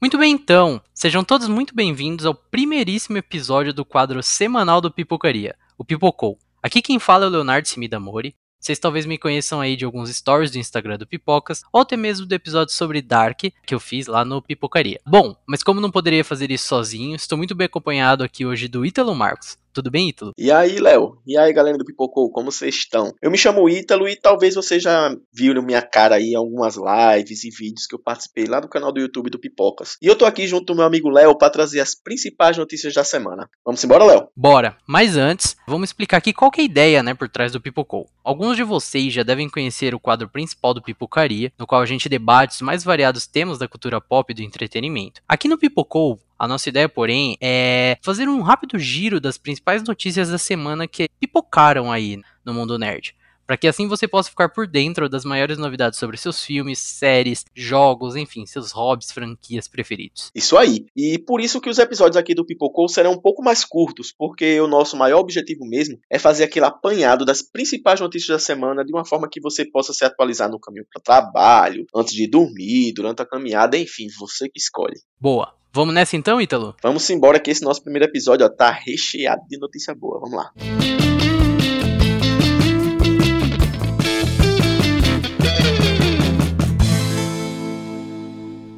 Muito bem, então, sejam todos muito bem-vindos ao primeiríssimo episódio do quadro semanal do Pipocaria, o Pipocou. Aqui quem fala é o Leonardo Simida Mori. Vocês talvez me conheçam aí de alguns stories do Instagram do Pipocas, ou até mesmo do episódio sobre Dark, que eu fiz lá no Pipocaria. Bom, mas como não poderia fazer isso sozinho, estou muito bem acompanhado aqui hoje do Ítalo Marcos. Tudo bem, Ítalo? E aí, Léo? E aí, galera do Pipocou, como vocês estão? Eu me chamo Ítalo e talvez você já viu minha cara aí em algumas lives e vídeos que eu participei lá no canal do YouTube do Pipocas. E eu tô aqui junto com meu amigo Léo para trazer as principais notícias da semana. Vamos embora, Léo? Bora! Mas antes, vamos explicar aqui qual é a ideia, né, por trás do Pipocou. Alguns de vocês já devem conhecer o quadro principal do Pipocaria, no qual a gente debate os mais variados temas da cultura pop e do entretenimento. Aqui no Pipocou, a nossa ideia, porém, é fazer um rápido giro das principais notícias da semana que pipocaram aí no mundo nerd. Para que assim você possa ficar por dentro das maiores novidades sobre seus filmes, séries, jogos, enfim, seus hobbies, franquias preferidos. Isso aí. E por isso que os episódios aqui do Pipocou serão um pouco mais curtos, porque o nosso maior objetivo mesmo é fazer aquele apanhado das principais notícias da semana de uma forma que você possa se atualizar no caminho para o trabalho, antes de dormir, durante a caminhada, enfim, você que escolhe. Boa. Vamos nessa então, Ítalo? Vamos embora que esse nosso primeiro episódio ó, tá recheado de notícia boa. Vamos lá.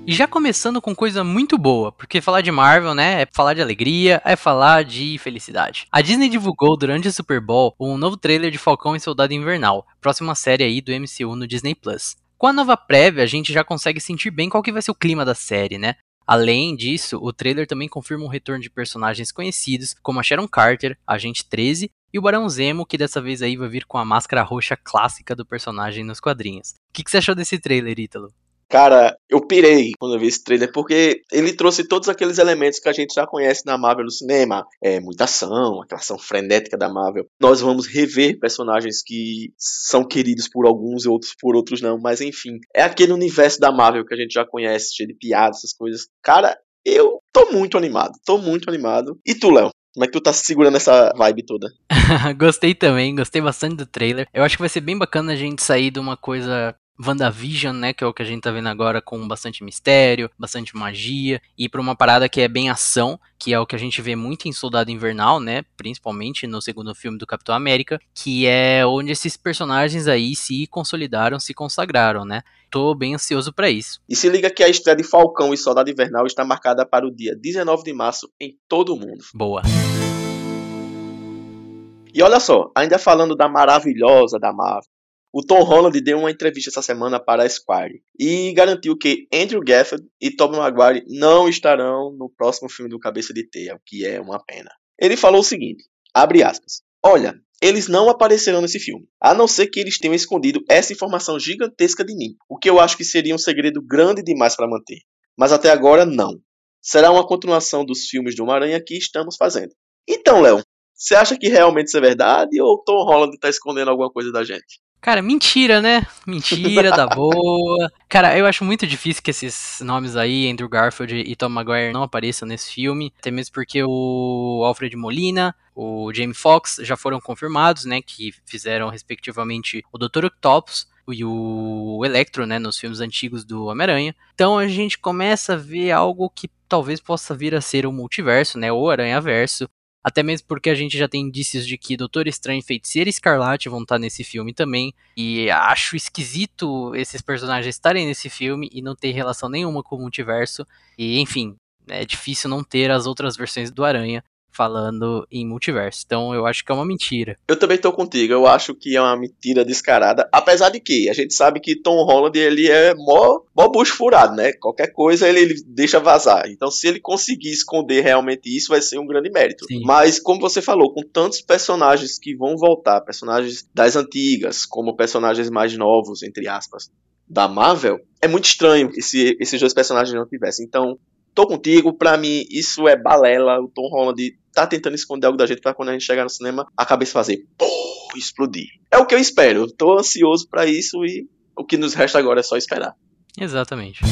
E já começando com coisa muito boa, porque falar de Marvel, né, é falar de alegria, é falar de felicidade. A Disney divulgou durante o Super Bowl um novo trailer de Falcão e Soldado Invernal, próxima série aí do MCU no Disney Plus. Com a nova prévia, a gente já consegue sentir bem qual que vai ser o clima da série, né? Além disso, o trailer também confirma um retorno de personagens conhecidos, como a Sharon Carter, Agente 13 e o Barão Zemo, que dessa vez aí vai vir com a máscara roxa clássica do personagem nos quadrinhos. O que, que você achou desse trailer, Ítalo? Cara, eu pirei quando eu vi esse trailer, porque ele trouxe todos aqueles elementos que a gente já conhece na Marvel no cinema. É muita ação, aquela ação frenética da Marvel. Nós vamos rever personagens que são queridos por alguns e outros por outros não, mas enfim. É aquele universo da Marvel que a gente já conhece, cheio de piadas, essas coisas. Cara, eu tô muito animado, tô muito animado. E tu, Léo? Como é que tu tá segurando essa vibe toda? gostei também, gostei bastante do trailer. Eu acho que vai ser bem bacana a gente sair de uma coisa WandaVision, né, que é o que a gente tá vendo agora com bastante mistério, bastante magia, e para uma parada que é bem ação, que é o que a gente vê muito em Soldado Invernal, né, principalmente no segundo filme do Capitão América, que é onde esses personagens aí se consolidaram, se consagraram, né? Tô bem ansioso para isso. E se liga que a estreia de Falcão e Soldado Invernal está marcada para o dia 19 de março em todo o mundo. Boa. E olha só, ainda falando da maravilhosa da Marvel, o Tom Holland deu uma entrevista essa semana para a Esquire e garantiu que Andrew Garfield e Tobey Maguire não estarão no próximo filme do Cabeça de Teia, o que é uma pena. Ele falou o seguinte, abre aspas, Olha, eles não aparecerão nesse filme, a não ser que eles tenham escondido essa informação gigantesca de mim, o que eu acho que seria um segredo grande demais para manter. Mas até agora, não. Será uma continuação dos filmes do Homem-Aranha que estamos fazendo. Então, Léo, você acha que realmente isso é verdade ou Tom Holland está escondendo alguma coisa da gente? Cara, mentira, né? Mentira da boa. Cara, eu acho muito difícil que esses nomes aí, Andrew Garfield e Tom Maguire, não apareçam nesse filme. Até mesmo porque o Alfred Molina, o Jamie Foxx já foram confirmados, né? Que fizeram, respectivamente, o Dr. Octopus e o Electro, né? Nos filmes antigos do Homem-Aranha. Então a gente começa a ver algo que talvez possa vir a ser o multiverso, né? O Aranha-Verso. Até mesmo porque a gente já tem indícios de que Doutor Estranho e Feiticeira Escarlate vão estar nesse filme também. E acho esquisito esses personagens estarem nesse filme e não ter relação nenhuma com o multiverso. E enfim, é difícil não ter as outras versões do Aranha falando em multiverso. Então eu acho que é uma mentira. Eu também tô contigo. Eu acho que é uma mentira descarada. Apesar de que a gente sabe que Tom Holland ele é mó, mó bucho furado, né? Qualquer coisa ele, ele deixa vazar. Então se ele conseguir esconder realmente isso, vai ser um grande mérito. Sim. Mas como você falou, com tantos personagens que vão voltar, personagens das antigas, como personagens mais novos, entre aspas, da Marvel, é muito estranho se esses dois personagens não tivessem. Então, tô contigo, pra mim isso é balela. O Tom Holland tá tentando esconder algo da gente para quando a gente chegar no cinema, a cabeça fazer pô, explodir. É o que eu espero. Tô ansioso para isso e o que nos resta agora é só esperar. Exatamente.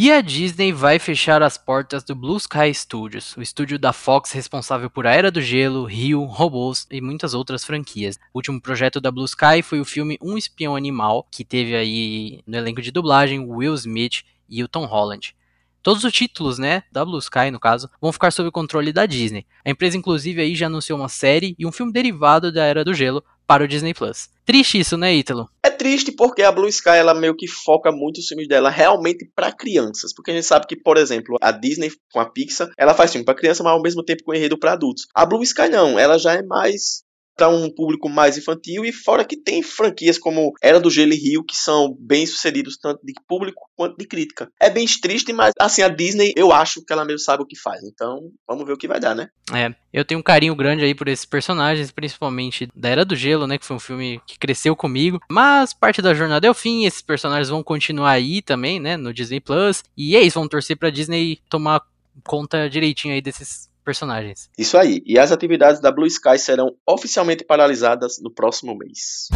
E a Disney vai fechar as portas do Blue Sky Studios, o estúdio da Fox responsável por A Era do Gelo, Rio, Robôs e muitas outras franquias. O último projeto da Blue Sky foi o filme Um Espião Animal, que teve aí no elenco de dublagem Will Smith e o Tom Holland. Todos os títulos, né, da Blue Sky no caso, vão ficar sob o controle da Disney. A empresa inclusive aí já anunciou uma série e um filme derivado da Era do Gelo para o Disney Plus. Triste isso, né, Ítalo? É triste porque a Blue Sky ela meio que foca muito os filmes dela realmente para crianças, porque a gente sabe que, por exemplo, a Disney com a Pixar, ela faz filme para criança, mas ao mesmo tempo com enredo para adultos. A Blue Sky não, ela já é mais para um público mais infantil e fora que tem franquias como Era do Gelo e Rio que são bem sucedidos tanto de público quanto de crítica. É bem triste, mas assim a Disney eu acho que ela mesmo sabe o que faz. Então vamos ver o que vai dar, né? É, eu tenho um carinho grande aí por esses personagens, principalmente da Era do Gelo, né, que foi um filme que cresceu comigo. Mas parte da jornada é o fim, esses personagens vão continuar aí também, né, no Disney Plus. E é isso, vão torcer para Disney tomar conta direitinho aí desses personagens. Isso aí. E as atividades da Blue Sky serão oficialmente paralisadas no próximo mês.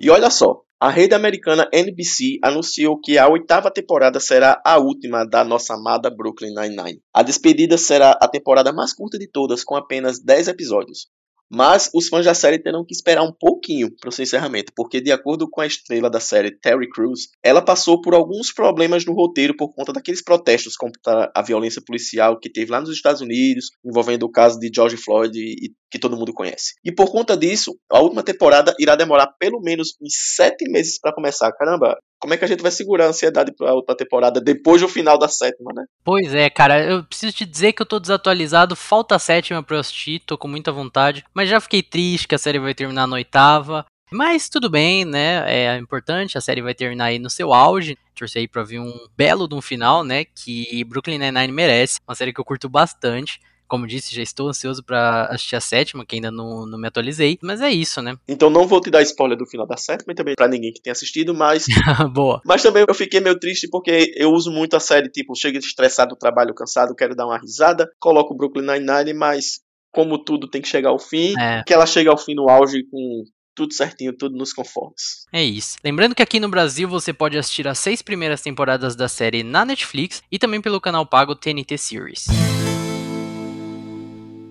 E olha só, a rede americana NBC anunciou que a oitava temporada será a última da nossa amada Brooklyn Nine-Nine. A despedida será a temporada mais curta de todas, com apenas 10 episódios. Mas os fãs da série terão que esperar um pouquinho para o seu encerramento, porque, de acordo com a estrela da série, Terry Crews, ela passou por alguns problemas no roteiro por conta daqueles protestos contra a violência policial que teve lá nos Estados Unidos, envolvendo o caso de George Floyd e que todo mundo conhece. E por conta disso, a última temporada irá demorar pelo menos uns sete meses para começar. Caramba, como é que a gente vai segurar a ansiedade para a outra temporada depois do final da sétima, né? Pois é, cara, eu preciso te dizer que eu tô desatualizado, falta a sétima pra eu assistir, tô com muita vontade, mas já fiquei triste que a série vai terminar na oitava. Mas tudo bem, né? É importante, a série vai terminar aí no seu auge. Torcer aí pra vir um belo de um final, né? Que Brooklyn Nine-Nine merece. Uma série que eu curto bastante. Como disse, já estou ansioso para assistir a sétima, que ainda não, não me atualizei. Mas é isso, né? Então não vou te dar spoiler do final da sétima, e também para ninguém que tenha assistido, mas. Boa. Mas também eu fiquei meio triste porque eu uso muito a série, tipo, chego estressado do trabalho, cansado, quero dar uma risada, coloco o Brooklyn Nine-Nine, mas como tudo tem que chegar ao fim, É. que ela chega ao fim no auge com tudo certinho, tudo nos conformes. É isso. Lembrando que aqui no Brasil você pode assistir as seis primeiras temporadas da série na Netflix e também pelo canal pago TNT Series.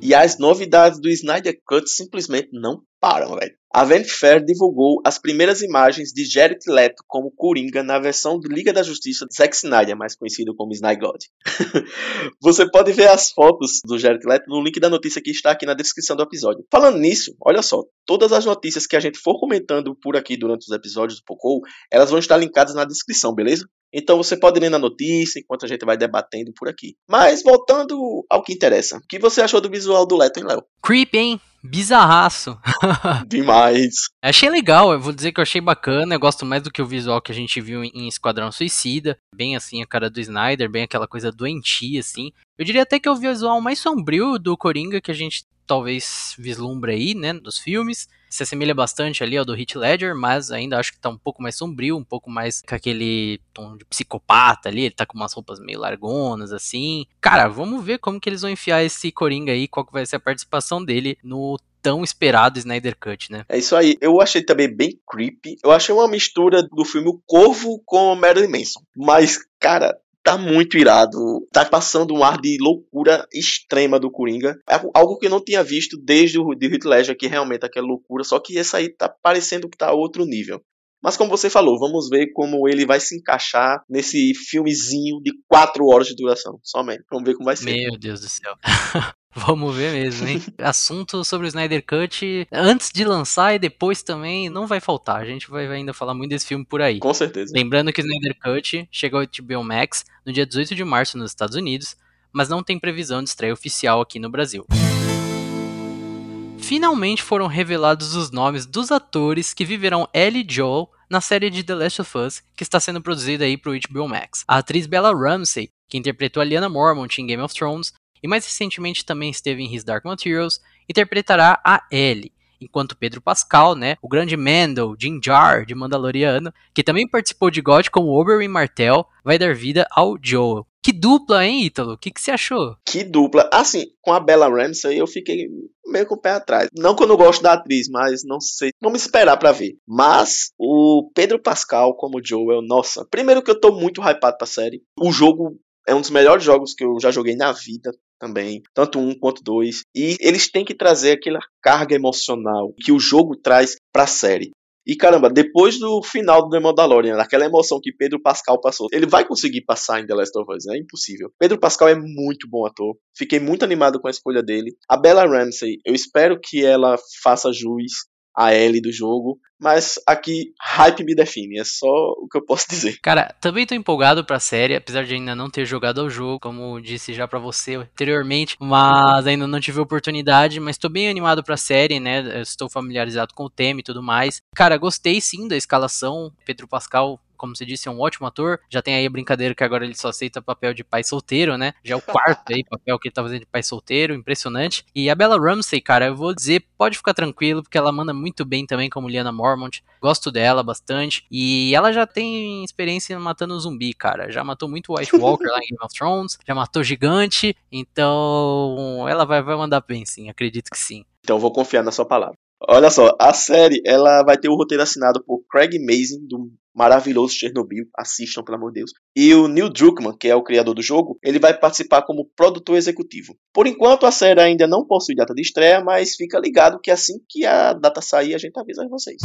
E as novidades do Snyder Cut simplesmente não param, velho. A Vanity Fair divulgou as primeiras imagens de Jared Leto como Coringa na versão do Liga da Justiça de Zack Snyder, mais conhecido como Snyder God. Você pode ver as fotos do Jared Leto no link da notícia que está aqui na descrição do episódio. Falando nisso, olha só, todas as notícias que a gente for comentando por aqui durante os episódios do Poco, elas vão estar linkadas na descrição, beleza? Então você pode ler na notícia enquanto a gente vai debatendo por aqui. Mas voltando ao que interessa, o que você achou do visual do Leto, hein, Léo? Creep, hein? Bizarraço. Demais. Achei legal, eu vou dizer que eu achei bacana. Eu gosto mais do que o visual que a gente viu em Esquadrão Suicida. Bem assim a cara do Snyder, bem aquela coisa doentia, assim. Eu diria até que é o visual mais sombrio do Coringa que a gente talvez vislumbra aí, né, dos filmes. Se assemelha bastante ali ao do Heath Ledger, mas ainda acho que tá um pouco mais sombrio, um pouco mais com aquele tom de psicopata ali, ele tá com umas roupas meio largonas, assim. Cara, vamos ver como que eles vão enfiar esse Coringa aí, qual que vai ser a participação dele no tão esperado Snyder Cut, né? É isso aí. Eu achei também bem creepy. Eu achei uma mistura do filme O Corvo com Marilyn Manson. Mas, cara, tá muito irado. Tá passando um ar de loucura extrema do Coringa. É algo que eu não tinha visto desde o de Heath Ledger, que realmente é aquela loucura. Só que esse aí tá parecendo que tá outro nível. Mas como você falou, vamos ver como ele vai se encaixar nesse filmezinho de 4 horas de duração, somente. Vamos ver como vai ser. Meu Deus do céu. Vamos ver mesmo, hein? Assunto sobre o Snyder Cut, antes de lançar e depois também, não vai faltar. A gente vai ainda falar muito desse filme por aí. Com certeza. Lembrando que o Snyder Cut chegou ao HBO Max no dia 18 de março nos Estados Unidos, mas não tem previsão de estreia oficial aqui no Brasil. Finalmente foram revelados os nomes dos atores que viverão Ellie Joel na série de The Last of Us, que está sendo produzida aí para o HBO Max. A atriz Bella Ramsey, que interpretou a Lyanna Mormont em Game of Thrones, e mais recentemente também esteve em His Dark Materials, interpretará a Ellie, enquanto Pedro Pascal, né, o grande Mandel, Jim Jar, de Mandaloriano, que também participou de God como Oberyn Martell, vai dar vida ao Joel. Que dupla, hein, Ítalo? O que, que você achou? Que dupla. Assim, com a Bella Ramsey eu fiquei meio com o pé atrás. Não que eu não gosto da atriz, mas não sei. Vamos esperar pra ver. Mas o Pedro Pascal como Joel, nossa. Primeiro que eu tô muito hypado pra série. O jogo é um dos melhores jogos que eu já joguei na vida também, tanto um quanto dois. E eles têm que trazer aquela carga emocional que o jogo traz pra série. E caramba, depois do final do The Mandalorian, naquela emoção que Pedro Pascal passou, ele vai conseguir passar em The Last of Us, né? é impossível. Pedro Pascal é muito bom ator, fiquei muito animado com a escolha dele. A Bella Ramsey, eu espero que ela faça juiz a L do jogo, mas aqui hype me define, é só o que eu posso dizer. Cara, também tô empolgado pra série, apesar de ainda não ter jogado o jogo, como disse já para você anteriormente, mas ainda não tive oportunidade, mas tô bem animado pra série, né? estou familiarizado com o tema e tudo mais. Cara, gostei sim da escalação. Pedro Pascal como você disse, é um ótimo ator. Já tem aí a brincadeira que agora ele só aceita papel de pai solteiro, né? Já é o quarto aí papel que ele tá fazendo de pai solteiro, impressionante. E a Bella Ramsey, cara, eu vou dizer, pode ficar tranquilo, porque ela manda muito bem também como Liana Mormont. Gosto dela bastante. E ela já tem experiência matando zumbi, cara. Já matou muito White Walker lá em Game of Thrones, já matou gigante. Então, ela vai, vai mandar bem, sim. Acredito que sim. Então, vou confiar na sua palavra. Olha só, a série ela vai ter o roteiro assinado por Craig Mazin, do maravilhoso Chernobyl, assistam pelo amor de Deus. E o Neil Druckmann, que é o criador do jogo, ele vai participar como produtor executivo. Por enquanto a série ainda não possui data de estreia, mas fica ligado que assim que a data sair a gente avisa vocês.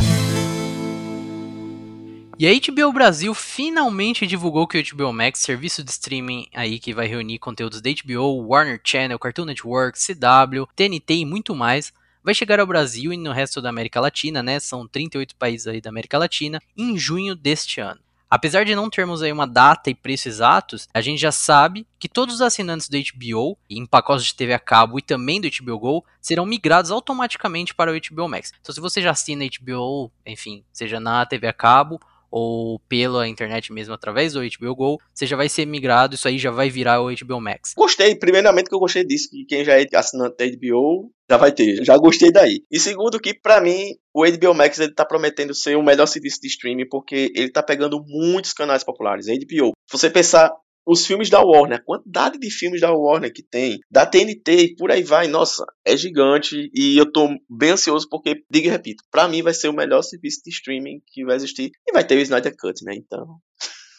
E a HBO Brasil finalmente divulgou que o HBO Max, serviço de streaming aí que vai reunir conteúdos da HBO, Warner Channel, Cartoon Network, CW, TNT e muito mais, vai chegar ao Brasil e no resto da América Latina, né? São 38 países aí da América Latina, em junho deste ano. Apesar de não termos aí uma data e preço exatos, a gente já sabe que todos os assinantes do HBO, em pacotes de TV a cabo e também do HBO Go, serão migrados automaticamente para o HBO Max. Então se você já assina HBO, enfim, seja na TV a cabo ou pela internet mesmo através do HBO Go, você já vai ser migrado, isso aí já vai virar o HBO Max. Gostei, primeiramente que eu gostei disso, que quem já é assinante da HBO já vai ter, já gostei daí. E segundo que para mim o HBO Max ele tá prometendo ser o melhor serviço de streaming porque ele tá pegando muitos canais populares, HBO. Se você pensar os filmes da Warner, a quantidade de filmes da Warner que tem, da TNT e por aí vai, nossa, é gigante e eu tô bem ansioso porque, digo e repito, pra mim vai ser o melhor serviço de streaming que vai existir e vai ter o Snyder Cut, né? Então.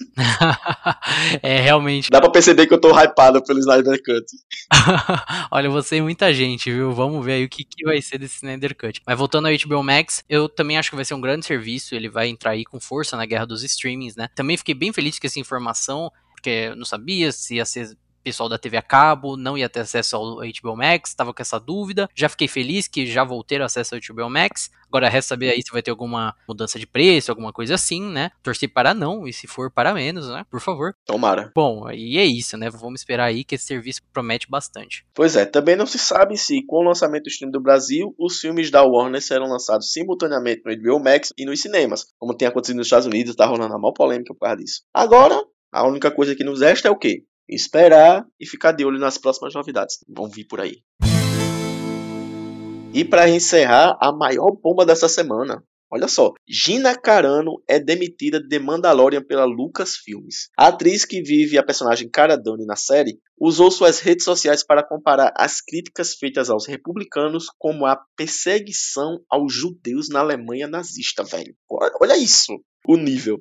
é, realmente. Dá pra perceber que eu tô hypado pelo Snyder Cut. Olha, você e muita gente, viu? Vamos ver aí o que, que vai ser desse Snyder Cut. Mas voltando ao HBO Max, eu também acho que vai ser um grande serviço. Ele vai entrar aí com força na guerra dos streamings, né? Também fiquei bem feliz com essa informação porque eu não sabia se ia ser pessoal da TV a cabo, não ia ter acesso ao HBO Max, estava com essa dúvida. Já fiquei feliz que já vou ter acesso ao HBO Max. Agora resta saber aí se vai ter alguma mudança de preço, alguma coisa assim, né? Torcer para não, e se for para menos, né? Por favor. Tomara. Bom, e é isso, né? Vamos esperar aí que esse serviço promete bastante. Pois é, também não se sabe se com o lançamento do stream do Brasil, os filmes da Warner serão lançados simultaneamente no HBO Max e nos cinemas, como tem acontecido nos Estados Unidos, tá rolando a maior polêmica por causa disso. Agora, a única coisa que nos resta é o quê? Esperar e ficar de olho nas próximas novidades. Vão vir por aí. E para encerrar, a maior bomba dessa semana. Olha só, Gina Carano é demitida de Mandalorian pela Lucasfilmes. A atriz que vive a personagem Cara Dune na série usou suas redes sociais para comparar as críticas feitas aos republicanos como a perseguição aos judeus na Alemanha nazista, velho. Olha isso, o nível.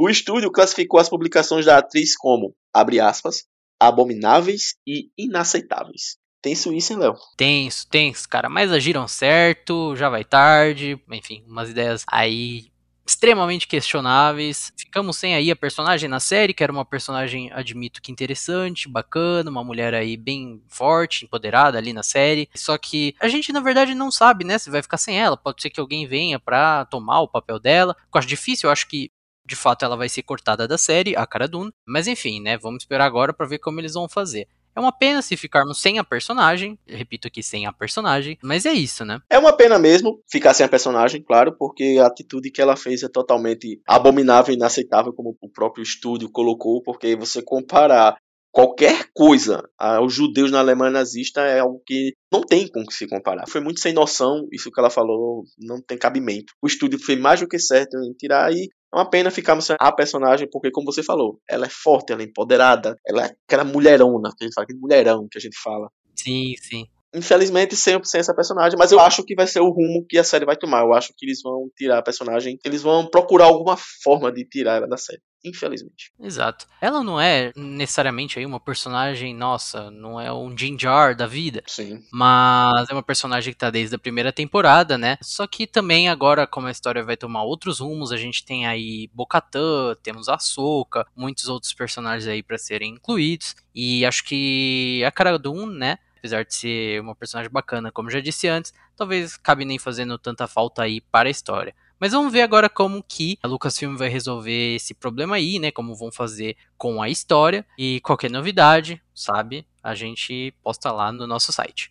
O estúdio classificou as publicações da atriz como, abre aspas, abomináveis e inaceitáveis. Tenso isso, hein, Léo? Tenso, tenso, cara. Mas agiram certo, já vai tarde. Enfim, umas ideias aí extremamente questionáveis. Ficamos sem aí a personagem na série, que era uma personagem, admito que interessante, bacana, uma mulher aí bem forte, empoderada ali na série. Só que a gente, na verdade, não sabe, né, se vai ficar sem ela. Pode ser que alguém venha pra tomar o papel dela. Eu acho difícil, eu acho que de fato ela vai ser cortada da série, a Cara Dune. Mas enfim, né? Vamos esperar agora para ver como eles vão fazer. É uma pena se ficarmos sem a personagem, repito aqui, sem a personagem, mas é isso, né? É uma pena mesmo ficar sem a personagem, claro, porque a atitude que ela fez é totalmente abominável e inaceitável, como o próprio estúdio colocou, porque você comparar qualquer coisa aos judeus na Alemanha nazista é algo que não tem com que se comparar. Foi muito sem noção, isso que ela falou não tem cabimento. O estúdio fez mais do que certo em tirar e é uma pena ficarmos sem a personagem, porque, como você falou, ela é forte, ela é empoderada, ela é aquela mulherona, que a gente fala, aquele mulherão que a gente fala. Sim, sim. Infelizmente, sem, sem essa personagem, mas eu acho que vai ser o rumo que a série vai tomar. Eu acho que eles vão tirar a personagem, eles vão procurar alguma forma de tirar ela da série infelizmente. Exato. Ela não é necessariamente aí uma personagem, nossa, não é um Jin Jar da vida. Sim. Mas é uma personagem que tá desde a primeira temporada, né? Só que também agora, como a história vai tomar outros rumos, a gente tem aí Bocatã, temos a Soca, muitos outros personagens aí para serem incluídos. E acho que a Cara Dune, né? Apesar de ser uma personagem bacana, como já disse antes, talvez cabe nem fazendo tanta falta aí para a história. Mas vamos ver agora como que a Lucasfilm vai resolver esse problema aí, né? Como vão fazer com a história. E qualquer novidade, sabe? A gente posta lá no nosso site.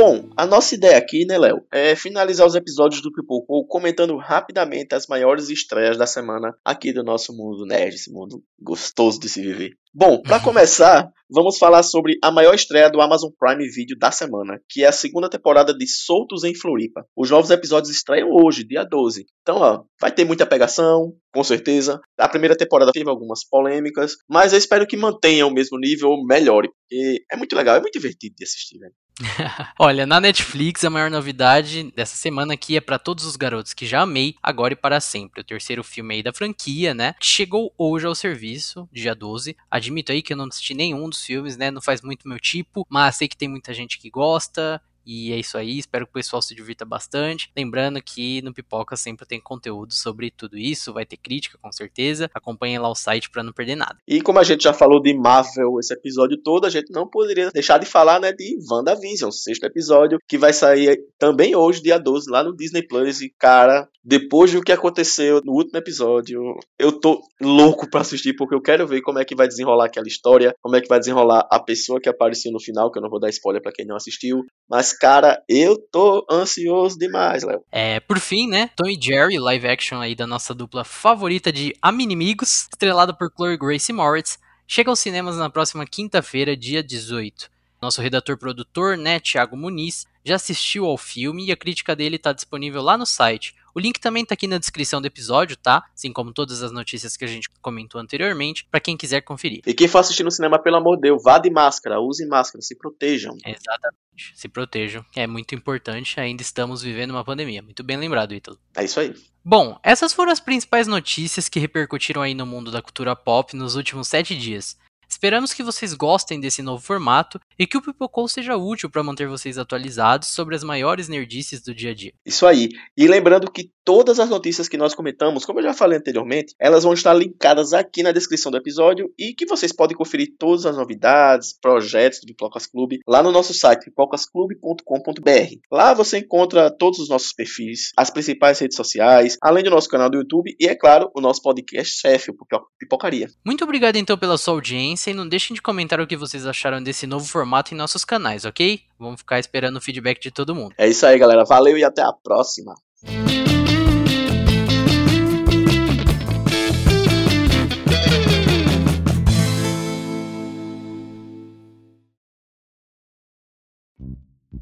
Bom, a nossa ideia aqui, né, Léo, é finalizar os episódios do Pipocou comentando rapidamente as maiores estreias da semana aqui do nosso mundo nerd, esse mundo gostoso de se viver. Bom, para começar, vamos falar sobre a maior estreia do Amazon Prime Video da semana, que é a segunda temporada de Soltos em Floripa. Os novos episódios estreiam hoje, dia 12. Então, ó, vai ter muita pegação, com certeza. A primeira temporada teve algumas polêmicas, mas eu espero que mantenha o mesmo nível ou melhore, porque é muito legal, é muito divertido de assistir, velho. Olha, na Netflix a maior novidade dessa semana aqui é para todos os garotos que já amei, agora e para sempre. O terceiro filme aí da franquia, né? Chegou hoje ao serviço, dia 12. Admito aí que eu não assisti nenhum dos filmes, né? Não faz muito meu tipo, mas sei que tem muita gente que gosta. E é isso aí, espero que o pessoal se divirta bastante. Lembrando que no Pipoca sempre tem conteúdo sobre tudo isso, vai ter crítica com certeza. Acompanhem lá o site para não perder nada. E como a gente já falou de Marvel esse episódio todo, a gente não poderia deixar de falar, né, de WandaVision, sexto episódio, que vai sair também hoje, dia 12, lá no Disney Plus. E cara, depois do que aconteceu no último episódio, eu tô louco para assistir porque eu quero ver como é que vai desenrolar aquela história, como é que vai desenrolar a pessoa que apareceu no final, que eu não vou dar spoiler para quem não assistiu, mas cara, eu tô ansioso demais, Léo. É, por fim, né? Tom e Jerry, live action aí da nossa dupla favorita de Aminimigos, estrelada por Chloe Grace Moritz, chega aos cinemas na próxima quinta-feira, dia 18. Nosso redator-produtor, né, Thiago Muniz, já assistiu ao filme e a crítica dele está disponível lá no site. O link também está aqui na descrição do episódio, tá? Assim como todas as notícias que a gente comentou anteriormente, para quem quiser conferir. E quem for assistir no cinema, pelo amor de Deus, vá de máscara, use máscara, se protejam. Exatamente, se protejam. É muito importante, ainda estamos vivendo uma pandemia. Muito bem lembrado, Ítalo. É isso aí. Bom, essas foram as principais notícias que repercutiram aí no mundo da cultura pop nos últimos sete dias. Esperamos que vocês gostem desse novo formato e que o Pipocou seja útil para manter vocês atualizados sobre as maiores nerdices do dia a dia. Isso aí. E lembrando que todas as notícias que nós comentamos, como eu já falei anteriormente, elas vão estar linkadas aqui na descrição do episódio e que vocês podem conferir todas as novidades, projetos do Pipocas Clube lá no nosso site pipocasclube.com.br. Lá você encontra todos os nossos perfis, as principais redes sociais, além do nosso canal do YouTube e, é claro, o nosso podcast chefe, o Pipocaria. Muito obrigado então pela sua audiência e não deixem de comentar o que vocês acharam desse novo formato em nossos canais, ok? Vamos ficar esperando o feedback de todo mundo. É isso aí, galera. Valeu e até a próxima.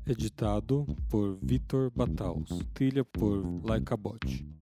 Editado por Vitor Bataus. Trilha por Laika Bot.